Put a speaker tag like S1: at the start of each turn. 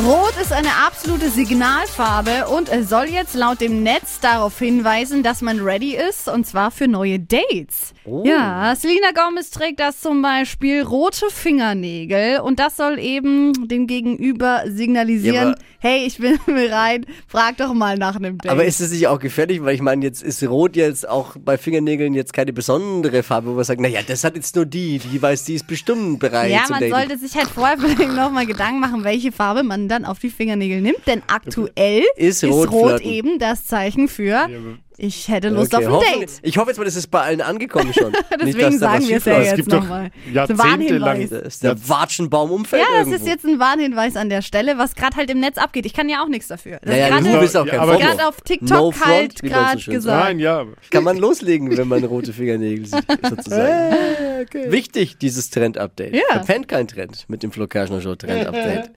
S1: Rot ist eine absolute Signalfarbe und es soll jetzt laut dem Netz darauf hinweisen, dass man ready ist und zwar für neue Dates. Ja, Selena Gomez trägt das zum Beispiel rote Fingernägel und das soll eben dem Gegenüber signalisieren,
S2: Ja,
S1: hey, ich bin bereit, frag doch mal nach einem Date.
S2: Aber ist es nicht auch gefährlich? Weil ich meine, jetzt ist Rot jetzt auch bei Fingernägeln jetzt keine besondere Farbe, wo man sagt, naja, das hat jetzt nur die, die weiß, die ist bestimmt bereit
S1: ja, man
S2: daten.
S1: sollte sich halt vorher vielleicht nochmal Gedanken machen, welche Farbe man dann auf die Fingernägel nimmt, denn aktuell
S2: Ist
S1: ist
S2: Rot
S1: eben das Zeichen für, ich hätte Lust
S2: Okay,
S1: auf ein
S2: hoffen-
S1: Date.
S2: Ich hoffe jetzt mal, das ist bei allen angekommen schon. Nicht,
S1: Deswegen
S2: dass da
S1: sagen
S2: was
S1: wir es ja jetzt nochmal.
S3: jahrzehntelang-
S2: Da ist der Watschenbaum umfällt
S1: Ja, das
S2: irgendwo.
S1: ist jetzt ein Warnhinweis an der Stelle, was gerade halt im Netz abgeht. Ich kann ja auch nichts dafür. Das
S2: naja,
S1: ist
S2: du
S1: gerade
S2: bist auch kein
S3: Ja,
S1: gerade auf TikTok
S2: No front,
S1: halt
S2: so
S1: gerade
S2: schön
S1: gesagt.
S3: Nein, ja.
S2: Kann man loslegen, wenn man rote Fingernägel sieht, sozusagen. Wichtig, dieses Trend-Update.
S1: Ja.
S2: Verpennt kein Trend mit dem Flo Kerschner Show Trend-Update.